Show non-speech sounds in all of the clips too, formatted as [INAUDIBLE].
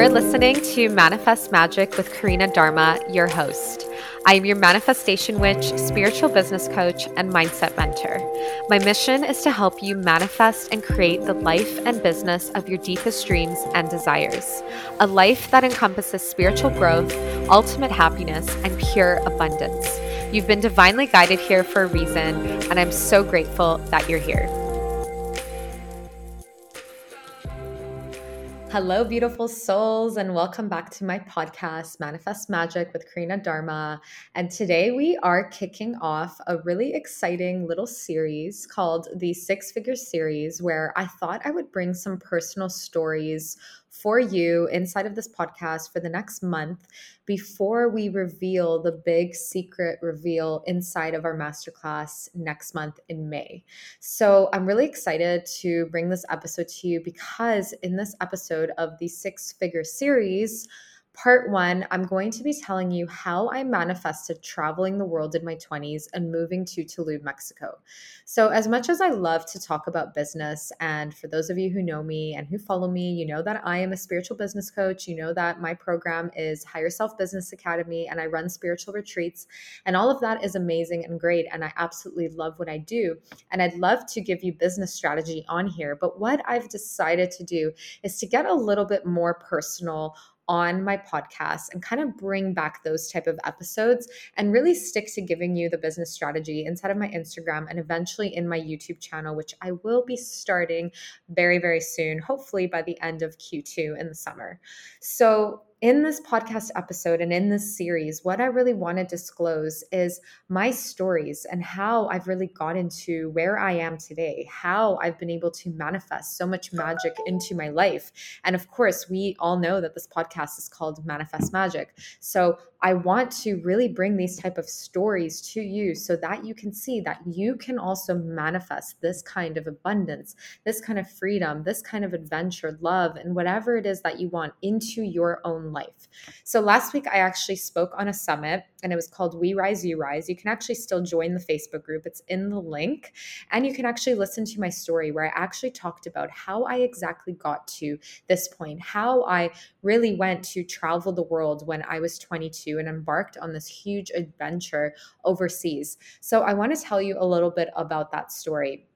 You're listening to Manifest Magic with Karina Dharma, your host. I am your manifestation witch, spiritual business coach, and mindset mentor. My mission is to help you manifest and create the life and business of your deepest dreams and desires. A life that encompasses spiritual growth, ultimate happiness, and pure abundance. You've been divinely guided here for a reason, and I'm so grateful that you're here. Hello, beautiful souls, and welcome back to my podcast, Manifest Magic with Karina Dharma. And today we are kicking off a really exciting little series called the Six Figure Series, where I thought I would bring some personal stories for you inside of this podcast for the next month before we reveal the big secret reveal inside of our masterclass next month in May. So I'm really excited to bring this episode to you because in this episode of the six figure series, Part one, I'm going to be telling you how I manifested traveling the world in my 20s and moving to Tulum, Mexico. So, as much as I love to talk about business, and for those of you who know me and who follow me, you know that I am a spiritual business coach. You know that my program is Higher Self Business Academy and I run spiritual retreats. And all of that is amazing and great. And I absolutely love what I do. And I'd love to give you business strategy on here. But what I've decided to do is to get a little bit more personal on my podcast and kind of bring back those type of episodes and really stick to giving you the business strategy inside of my Instagram and eventually in my YouTube channel which I will be starting very very soon hopefully by the end of Q2 in the summer. So in this podcast episode and in this series, what I really want to disclose is my stories and how I've really gotten to where I am today, how I've been able to manifest so much magic into my life. And of course, we all know that this podcast is called Manifest Magic. So I want to really bring these type of stories to you so that you can see that you can also manifest this kind of abundance, this kind of freedom, this kind of adventure, love, and whatever it is that you want into your own life. So last week I actually spoke on a summit and it was called We Rise You Rise. You can actually still join the Facebook group. It's in the link and you can actually listen to my story where I actually talked about how I exactly got to this point, how I really went to travel the world when I was 22 and embarked on this huge adventure overseas. So I want to tell you a little bit about that story.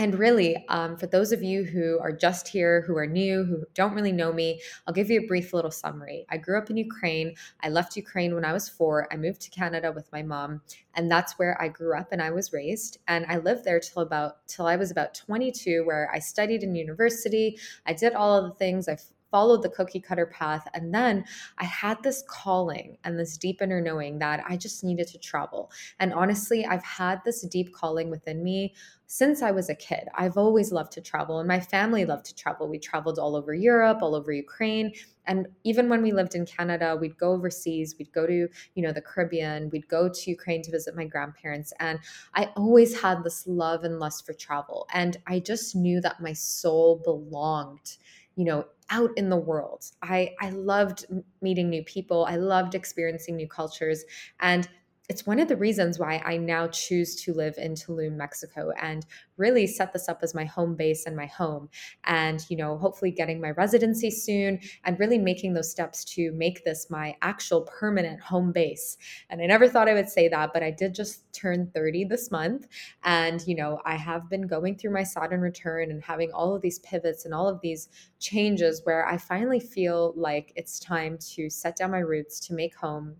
And really, um, for those of you who are just here, who are new, who don't really know me, I'll give you a brief little summary. I grew up in Ukraine. I left Ukraine when I was four. I moved to Canada with my mom, and that's where I grew up and I was raised. And I lived there till about till I was about 22, where I studied in university. I did all of the things. I followed the cookie cutter path. And then I had this calling and this deep inner knowing that I just needed to travel. And honestly, I've had this deep calling within me since I was a kid. I've always loved to travel, and my family loved to travel. We traveled all over Europe, all over Ukraine. And even when we lived in Canada, we'd go overseas, we'd go to, you know, the Caribbean, we'd go to Ukraine to visit my grandparents. And I always had this love and lust for travel. And I just knew that my soul belonged you know out in the world. I i loved meeting new people. I loved experiencing new cultures. And it's one of the reasons why I now choose to live in Tulum, Mexico, and really set this up as my home base and my home. And, you know, hopefully getting my residency soon and really making those steps to make this my actual permanent home base. And I never thought I would say that, but I did just turn 30 this month. And, you know, I have been going through my Saturn return and having all of these pivots and all of these changes where I finally feel like it's time to set down my roots, to make home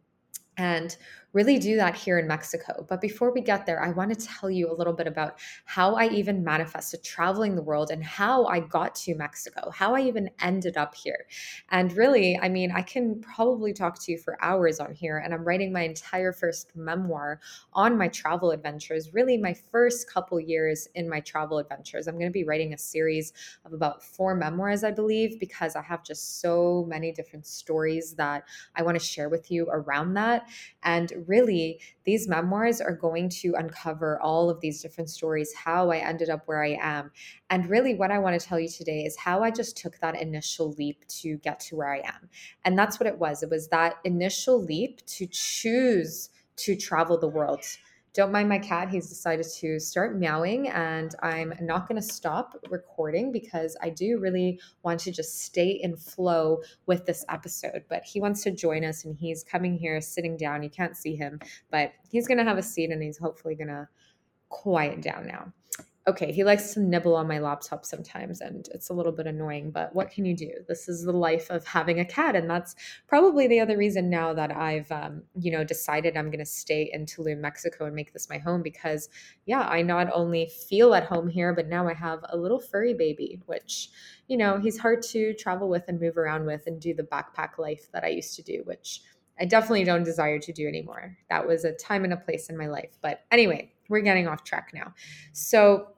and really do that here in Mexico. But before we get there, I want to tell you a little bit about how I even manifested traveling the world and how I got to Mexico, how I even ended up here. And really, I mean, I can probably talk to you for hours on here. And I'm writing my entire first memoir on my travel adventures, really my first couple years in my travel adventures. I'm going to be writing a series of about four memoirs, I believe, because I have just so many different stories that I want to share with you around that. And really, these memoirs are going to uncover all of these different stories, how I ended up where I am. And really, what I want to tell you today is how I just took that initial leap to get to where I am. And that's what it was. It was that initial leap to choose to travel the world don't mind my cat. He's decided to start meowing, and I'm not going to stop recording because I do really want to just stay in flow with this episode. But he wants to join us, and he's coming here, sitting down. You can't see him, but he's going to have a seat and he's hopefully going to quiet down now okay, he likes to nibble on my laptop sometimes and it's a little bit annoying, but what can you do? This is the life of having a cat. And that's probably the other reason now that I've, um, you know, decided I'm going to stay in Tulum, Mexico and make this my home because, yeah, I not only feel at home here, but now I have a little furry baby, which, you know, he's hard to travel with and move around with and do the backpack life that I used to do, which I definitely don't desire to do anymore. That was a time and a place in my life. But anyway, we're getting off track now. So,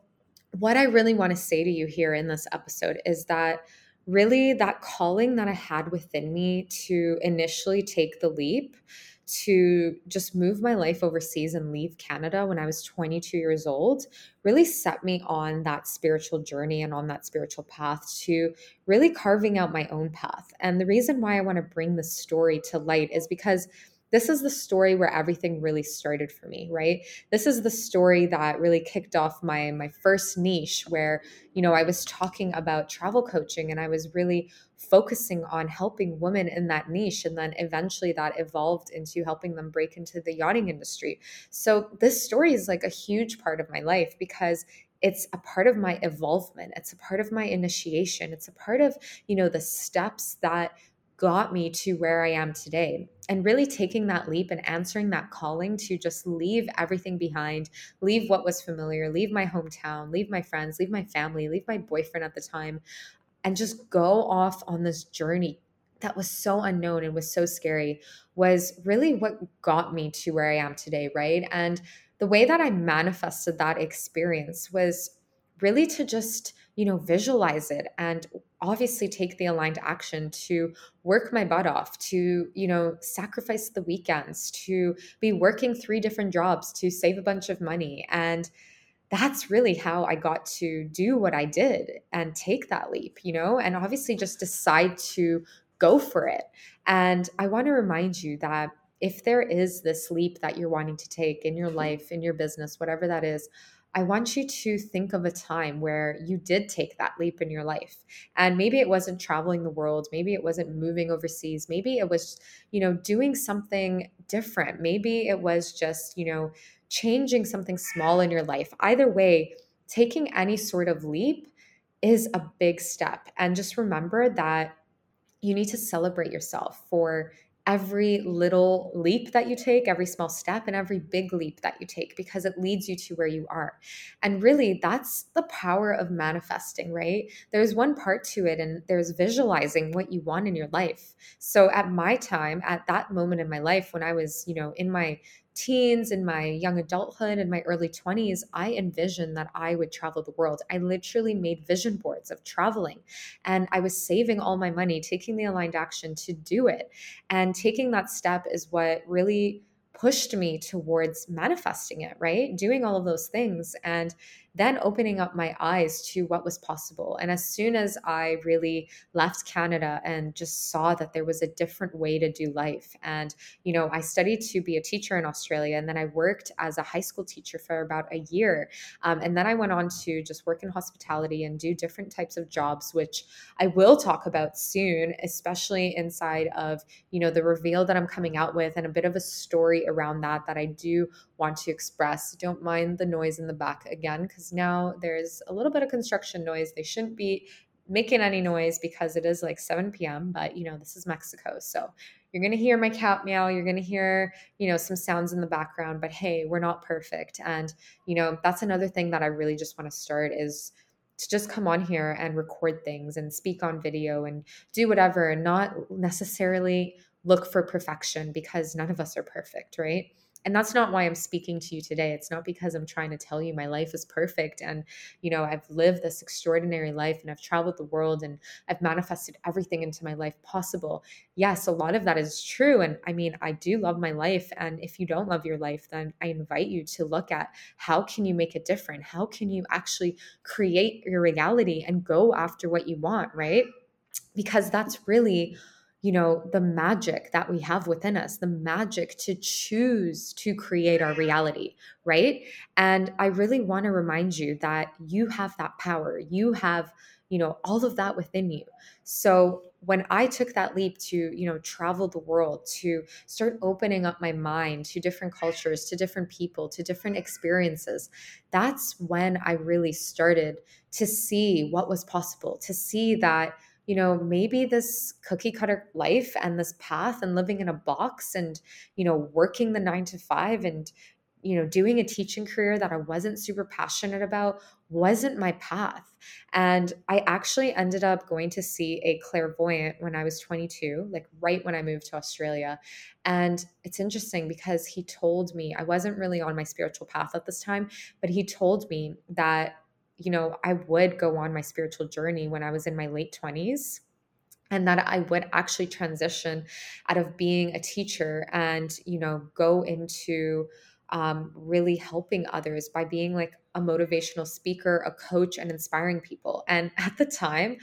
what I really want to say to you here in this episode is that really that calling that I had within me to initially take the leap to just move my life overseas and leave Canada when I was 22 years old really set me on that spiritual journey and on that spiritual path to really carving out my own path. And the reason why I want to bring this story to light is because this is the story where everything really started for me right? This is the story that really kicked off my my first niche where you know i was talking about travel coaching and i was really focusing on helping women in that niche and then eventually that evolved into helping them break into the yachting industry. So this story is like a huge part of my life because it's a part of my evolvement. It's a part of my initiation. It's a part of you know the steps that got me to where I am today. And really taking that leap and answering that calling to just leave everything behind, leave what was familiar, leave my hometown, leave my friends, leave my family, leave my boyfriend at the time, and just go off on this journey that was so unknown and was so scary was really what got me to where I am today, right? And the way that I manifested that experience was really to just you know, visualize it and obviously take the aligned action to work my butt off, to, you know, sacrifice the weekends, to be working three different jobs to save a bunch of money. And that's really how I got to do what I did and take that leap, you know, and obviously just decide to go for it. And I want to remind you that if there is this leap that you're wanting to take in your life, in your business, whatever that is, I want you to think of a time where you did take that leap in your life. And maybe it wasn't traveling the world, maybe it wasn't moving overseas, maybe it was, you know, doing something different. Maybe it was just, you know, changing something small in your life. Either way, taking any sort of leap is a big step. And just remember that you need to celebrate yourself for every little leap that you take, every small step, and every big leap that you take because it leads you to where you are. And really, that's the power of manifesting, right? There's one part to it, and there's visualizing what you want in your life. So, at my time, at that moment in my life, when I was, you know, in my teens in my young adulthood and my early 20s i envisioned that i would travel the world. I literally made vision boards of traveling and i was saving all my money taking the aligned action to do it. And taking that step is what really pushed me towards manifesting it right? Doing all of those things. And then opening up my eyes to what was possible. And as soon as I really left Canada and just saw that there was a different way to do life, and, you know, I studied to be a teacher in Australia, and then I worked as a high school teacher for about a year. Um, and then I went on to just work in hospitality and do different types of jobs, which I will talk about soon, especially inside of, you know, the reveal that I'm coming out with and a bit of a story around that that I do want to express. Don't mind the noise in the back again, because now there's a little bit of construction noise. They shouldn't be making any noise because it is like 7 p.m., but you know, this is Mexico. So you're going to hear my cat meow. You're going to hear, you know, some sounds in the background, but hey, we're not perfect. And, you know, that's another thing that I really just want to start is to just come on here and record things and speak on video and do whatever and not necessarily look for perfection because none of us are perfect, right? And that's not why i'm speaking to you today. It's not because i'm trying to tell you my life is perfect and you know i've lived this extraordinary life and i've traveled the world and i've manifested everything into my life possible. Yes a lot of that is true and i mean i do love my life and if you don't love your life then i invite you to look at how can you make it different? How can you actually create your reality and go after what you want right? Because that's really you know, the magic that we have within us, the magic to choose to create our reality, right? And I really want to remind you that you have that power. You have, you know, all of that within you. So when I took that leap to, you know, travel the world, to start opening up my mind to different cultures, to different people, to different experiences, that's when I really started to see what was possible, to see that, you know, maybe this cookie cutter life and this path and living in a box and, you know, working the nine to five and, you know, doing a teaching career that I wasn't super passionate about wasn't my path. And I actually ended up going to see a clairvoyant when I was 22, like right when I moved to Australia. And it's interesting because he told me I wasn't really on my spiritual path at this time, but he told me that, you know, I would go on my spiritual journey when I was in my late 20s and that I would actually transition out of being a teacher and, you know, go into um, really helping others by being like a motivational speaker, a coach, and inspiring people. And at the time,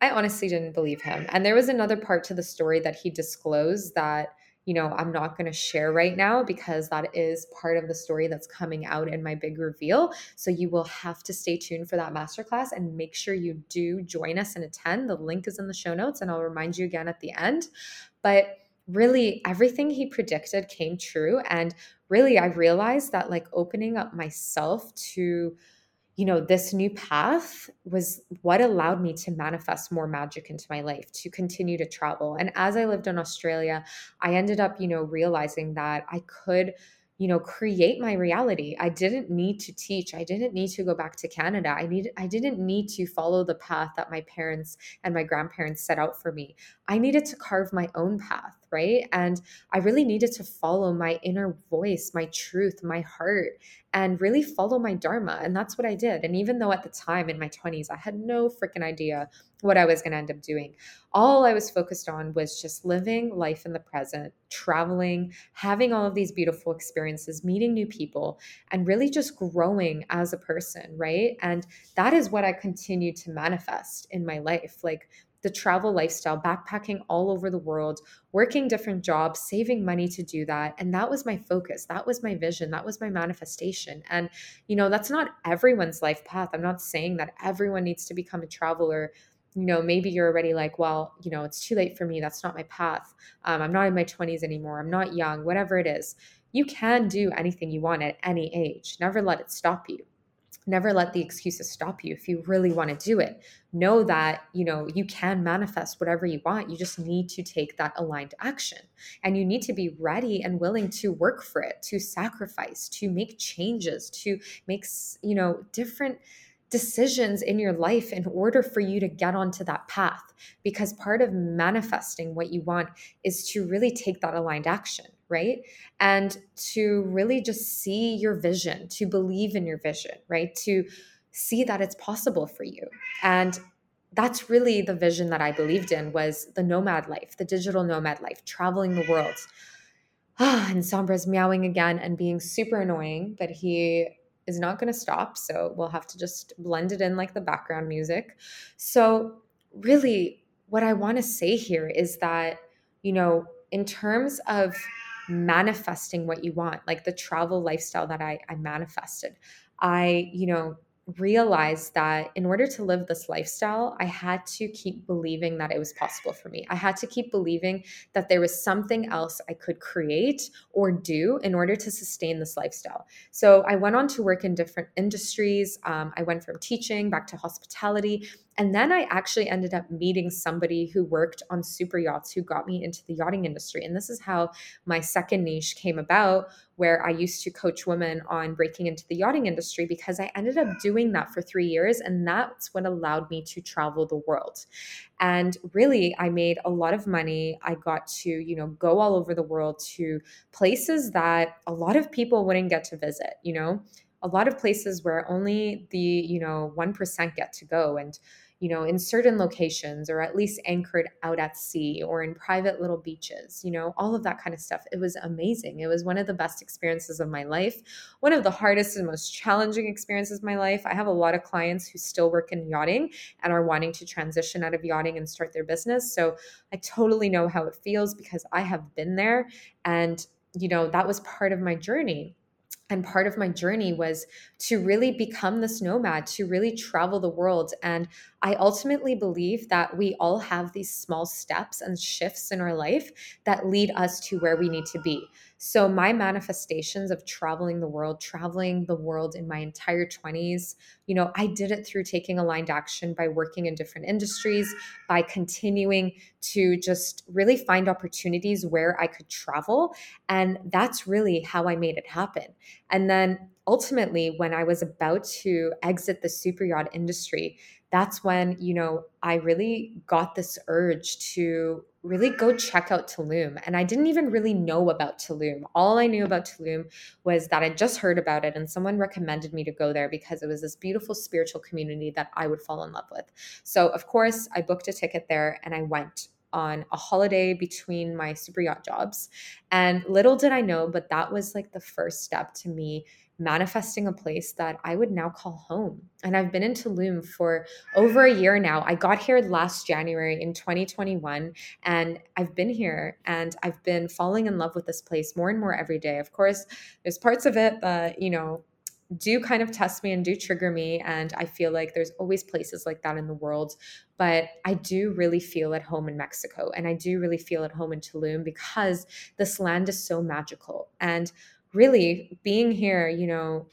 I honestly didn't believe him. And there was another part to the story that he disclosed that, you know, I'm not going to share right now because that is part of the story that's coming out in my big reveal. So you will have to stay tuned for that masterclass and make sure you do join us and attend. The link is in the show notes, and I'll remind you again at the end. But really everything he predicted came true and really i realized that like opening up myself to you know this new path was what allowed me to manifest more magic into my life to continue to travel. And as i lived in australia i ended up you know realizing that i could you know create my reality. I didn't need to teach. I didn't need to go back to canada. I needed i didn't need to follow the path that my parents and my grandparents set out for me. I needed to carve my own path right and i really needed to follow my inner voice my truth my heart and really follow my dharma and that's what i did and even though at the time in my 20s i had no freaking idea what I was going to end up doing. All I was focused on was just living life in the present, traveling, having all of these beautiful experiences, meeting new people, and really just growing as a person, right? And that is what I continue to manifest in my life. Like the travel lifestyle, backpacking all over the world, working different jobs, saving money to do that. And that was my focus. That was my vision. That was my manifestation. And, you know, that's not everyone's life path. I'm not saying that everyone needs to become a traveler you know maybe you're already like well you know it's too late for me that's not my path um, i'm not in my 20s anymore i'm not young whatever it is you can do anything you want at any age never let it stop you never let the excuses stop you if you really want to do it. Know that you know you can manifest whatever you want you just need to take that aligned action. And you need to be ready and willing to work for it to sacrifice to make changes to make you know different decisions in your life in order for you to get onto that path. Because part of manifesting what you want is to really take that aligned action, right? And to really just see your vision, to believe in your vision, right? To see that it's possible for you. And that's really the vision that I believed in was the nomad life, the digital nomad life, traveling the world. Ah, [SIGHS] and Sombra's meowing again and being super annoying, but he is not going to stop. So we'll have to just blend it in like the background music. So, really, what I want to say here is that, you know, in terms of manifesting what you want, like the travel lifestyle that I, I manifested, I, you know, realized that in order to live this lifestyle, I had to keep believing that it was possible for me. I had to keep believing that there was something else I could create or do in order to sustain this lifestyle. So I went on to work in different industries. Um, I went from teaching back to hospitality. And then I actually ended up meeting somebody who worked on super yachts who got me into the yachting industry. And this is how my second niche came about, where I used to coach women on breaking into the yachting industry because I ended up doing that for three years. And that's what allowed me to travel the world. And really, I made a lot of money. I got to, you know, go all over the world to places that a lot of people wouldn't get to visit, you know, a lot of places where only the, you know, 1% get to go. And, you know, in certain locations or at least anchored out at sea or in private little beaches, you know, all of that kind of stuff. It was amazing. It was one of the best experiences of my life, one of the hardest and most challenging experiences of my life. I have a lot of clients who still work in yachting and are wanting to transition out of yachting and start their business. So I totally know how it feels because I have been there and you know, that was part of my journey and part of my journey was to really become this nomad to really travel the world. And i ultimately believe that we all have these small steps and shifts in our life that lead us to where we need to be so my manifestations of traveling the world traveling the world in my entire 20s you know i did it through taking aligned action by working in different industries by continuing to just really find opportunities where i could travel and that's really how i made it happen. And then ultimately, when I was about to exit the super yacht industry, that's when, you know, I really got this urge to really go check out Tulum. And I didn't even really know about Tulum. All I knew about Tulum was that I just heard about it and someone recommended me to go there because it was this beautiful spiritual community that I would fall in love with. So, of course, I booked a ticket there and I went on a holiday between my super yacht jobs. And little did I know, but that was like the first step to me manifesting a place that I would now call home. And I've been in Tulum for over a year now. I got here last January in 2021, and I've been here and I've been falling in love with this place more and more every day. Of course, there's parts of it that, you know, do kind of test me and do trigger me. And I feel like there's always places like that in the world. But I do really feel at home in Mexico. And I do really feel at home in Tulum because this land is so magical. And really being here, you know,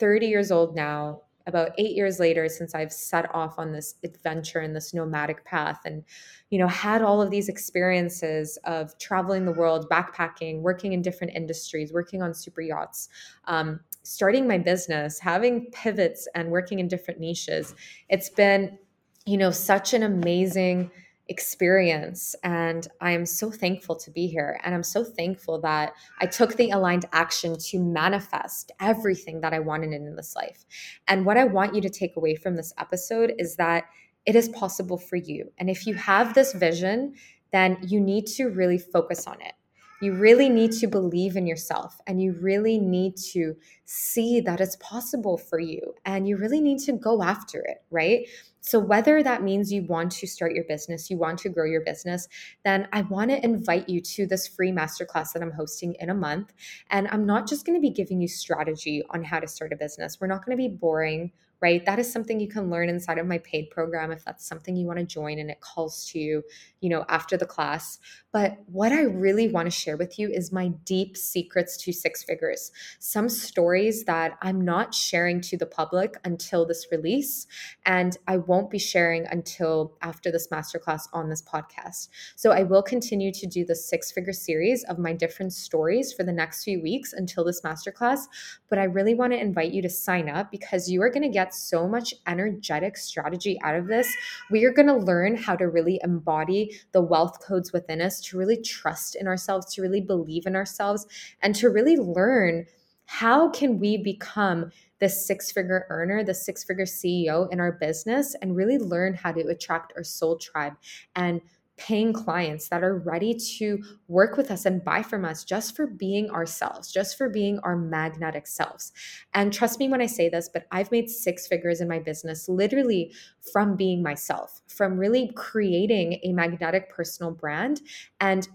30 years old now, about eight years later since I've set off on this adventure and this nomadic path and, you know, had all of these experiences of traveling the world, backpacking, working in different industries, working on super yachts, um, starting my business, having pivots and working in different niches. It's been, you know, such an amazing experience. And I am so thankful to be here. And I'm so thankful that I took the aligned action to manifest everything that I wanted in this life. And what I want you to take away from this episode is that it is possible for you. And if you have this vision, then you need to really focus on it. You really need to believe in yourself and you really need to see that it's possible for you and you really need to go after it, right? So, whether that means you want to start your business, you want to grow your business, then I want to invite you to this free masterclass that I'm hosting in a month. And I'm not just going to be giving you strategy on how to start a business, we're not going to be boring right? That is something you can learn inside of my paid program if that's something you want to join and it calls to you, you know, after the class. But what I really want to share with you is my deep secrets to six figures. Some stories that I'm not sharing to the public until this release, and I won't be sharing until after this masterclass on this podcast. So I will continue to do the six figure series of my different stories for the next few weeks until this masterclass. But I really want to invite you to sign up because you are going to get so much energetic strategy out of this. We are going to learn how to really embody the wealth codes within us, to really trust in ourselves, to really believe in ourselves, and to really learn how can we become the six figure earner, the six figure CEO in our business, and really learn how to attract our soul tribe and paying clients that are ready to work with us and buy from us just for being ourselves, just for being our magnetic selves. And trust me when I say this, but I've made six figures in my business literally from being myself, from really creating a magnetic personal brand and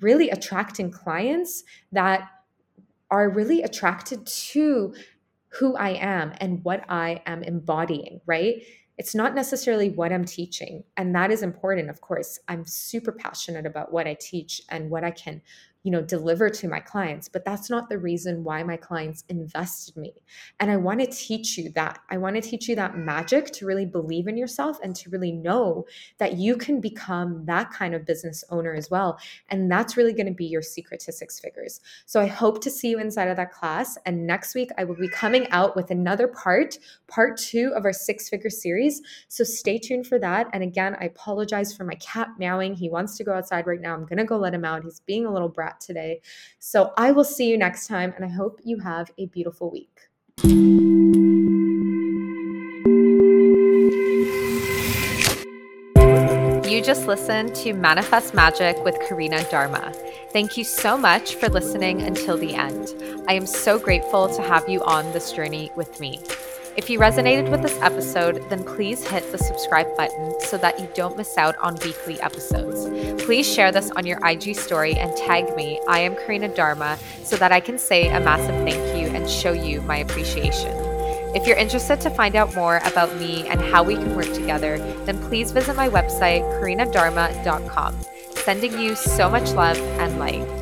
really attracting clients that are really attracted to who I am and what I am embodying, right? It's not necessarily what I'm teaching. And that is important, of course. I'm super passionate about what I teach and what I can you know deliver to my clients but that's not the reason why my clients invested me. And i want to teach you that. I want to teach you that magic to really believe in yourself and to really know that you can become that kind of business owner as well. And that's really going to be your secret to six figures. So i hope to see you inside of that class. And next week i will be coming out with another part part 2 of our six figure series. So stay tuned for that. And again i apologize for my cat meowing. He wants to go outside right now. I'm going to go let him out. He's being a little brat today. So I will see you next time, and I hope you have a beautiful week. You just listened to Manifest Magic with Karina Dharma. Thank you so much for listening until the end. I am so grateful to have you on this journey with me. If you resonated with this episode, then please hit the subscribe button so that you don't miss out on weekly episodes. Please share this on your IG story and tag me, I am Karina Dharma, so that I can say a massive thank you and show you my appreciation. If you're interested to find out more about me and how we can work together, then please visit my website, karinadharma.com. Sending you so much love and light.